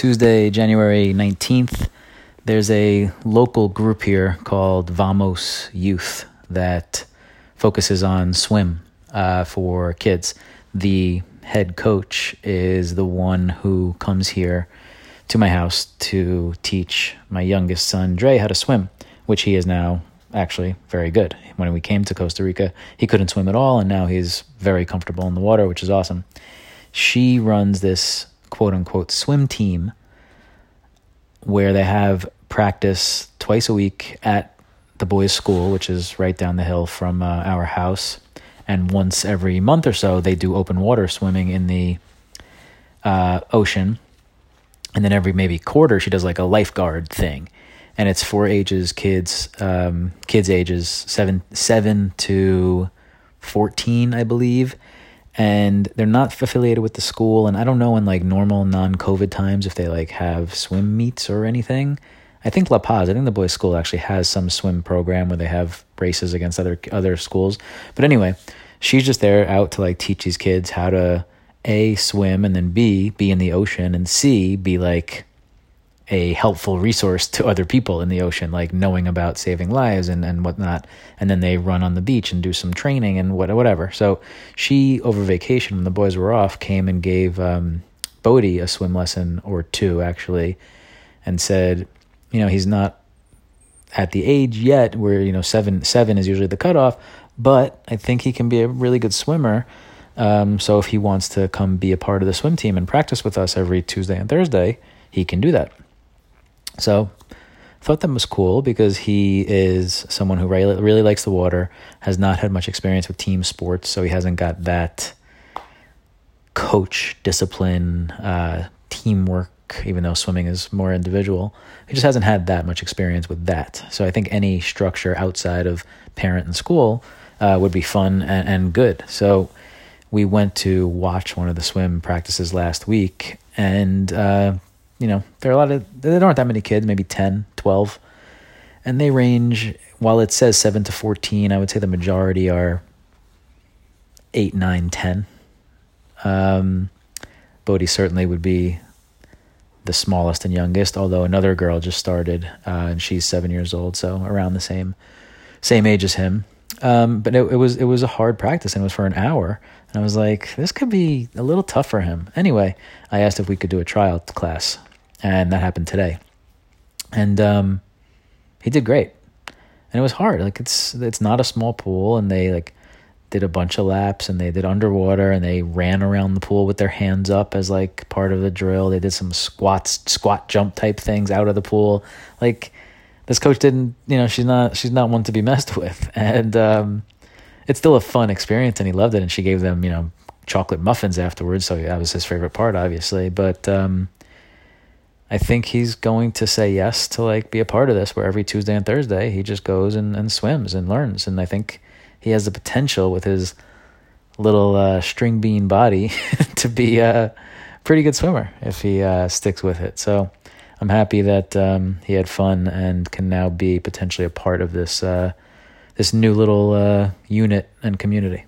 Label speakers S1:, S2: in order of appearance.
S1: Tuesday, January 19th, there's a local group here called Vamos Youth that focuses on swim uh, for kids. The head coach is the one who comes here to my house to teach my youngest son, Dre, how to swim, which he is now actually very good. When we came to Costa Rica, he couldn't swim at all, and now he's very comfortable in the water, which is awesome. She runs this quote unquote swim team where they have practice twice a week at the boys' school, which is right down the hill from uh, our house. And once every month or so, they do open water swimming in the uh, ocean. And then every maybe quarter, she does like a lifeguard thing. And it's for ages, kids, um, kids ages seven, seven to 14, I believe and they're not affiliated with the school and i don't know in like normal non-covid times if they like have swim meets or anything. I think la paz i think the boys school actually has some swim program where they have races against other other schools. But anyway she's just there out to like teach these kids how to a swim and then b be in the ocean and c be like a helpful resource to other people in the ocean, like knowing about saving lives and, and whatnot. And then they run on the beach and do some training and what, whatever. So she, over vacation, when the boys were off, came and gave um, Bodie a swim lesson or two, actually, and said, you know, he's not at the age yet where, you know, seven, seven is usually the cutoff, but I think he can be a really good swimmer. Um, so if he wants to come be a part of the swim team and practice with us every Tuesday and Thursday, he can do that. So thought that was cool because he is someone who really, really likes the water, has not had much experience with team sports, so he hasn't got that coach discipline, uh, teamwork, even though swimming is more individual. He just hasn't had that much experience with that. So I think any structure outside of parent and school uh, would be fun and, and good. So we went to watch one of the swim practices last week, and uh, you know, there are a lot of, there aren't that many kids, maybe 10, 12. And they range, while it says 7 to 14, I would say the majority are 8, 9, 10. Um, Bodhi certainly would be the smallest and youngest, although another girl just started, uh, and she's seven years old, so around the same same age as him. Um, but it, it was it was a hard practice, and it was for an hour. And I was like, this could be a little tough for him. Anyway, I asked if we could do a trial class and that happened today. And um, he did great, and it was hard. Like it's it's not a small pool, and they like did a bunch of laps, and they did underwater, and they ran around the pool with their hands up as like part of the drill. They did some squats, squat jump type things out of the pool. Like this coach didn't, you know, she's not she's not one to be messed with, and um, it's still a fun experience, and he loved it. And she gave them, you know, chocolate muffins afterwards, so that was his favorite part, obviously. But um, I think he's going to say yes to like be a part of this where every Tuesday and Thursday he just goes and, and swims and learns. And I think he has the potential with his little uh, string bean body to be a pretty good swimmer if he uh, sticks with it. So I'm happy that um, he had fun and can now be potentially a part of this uh, this new little uh, unit and community.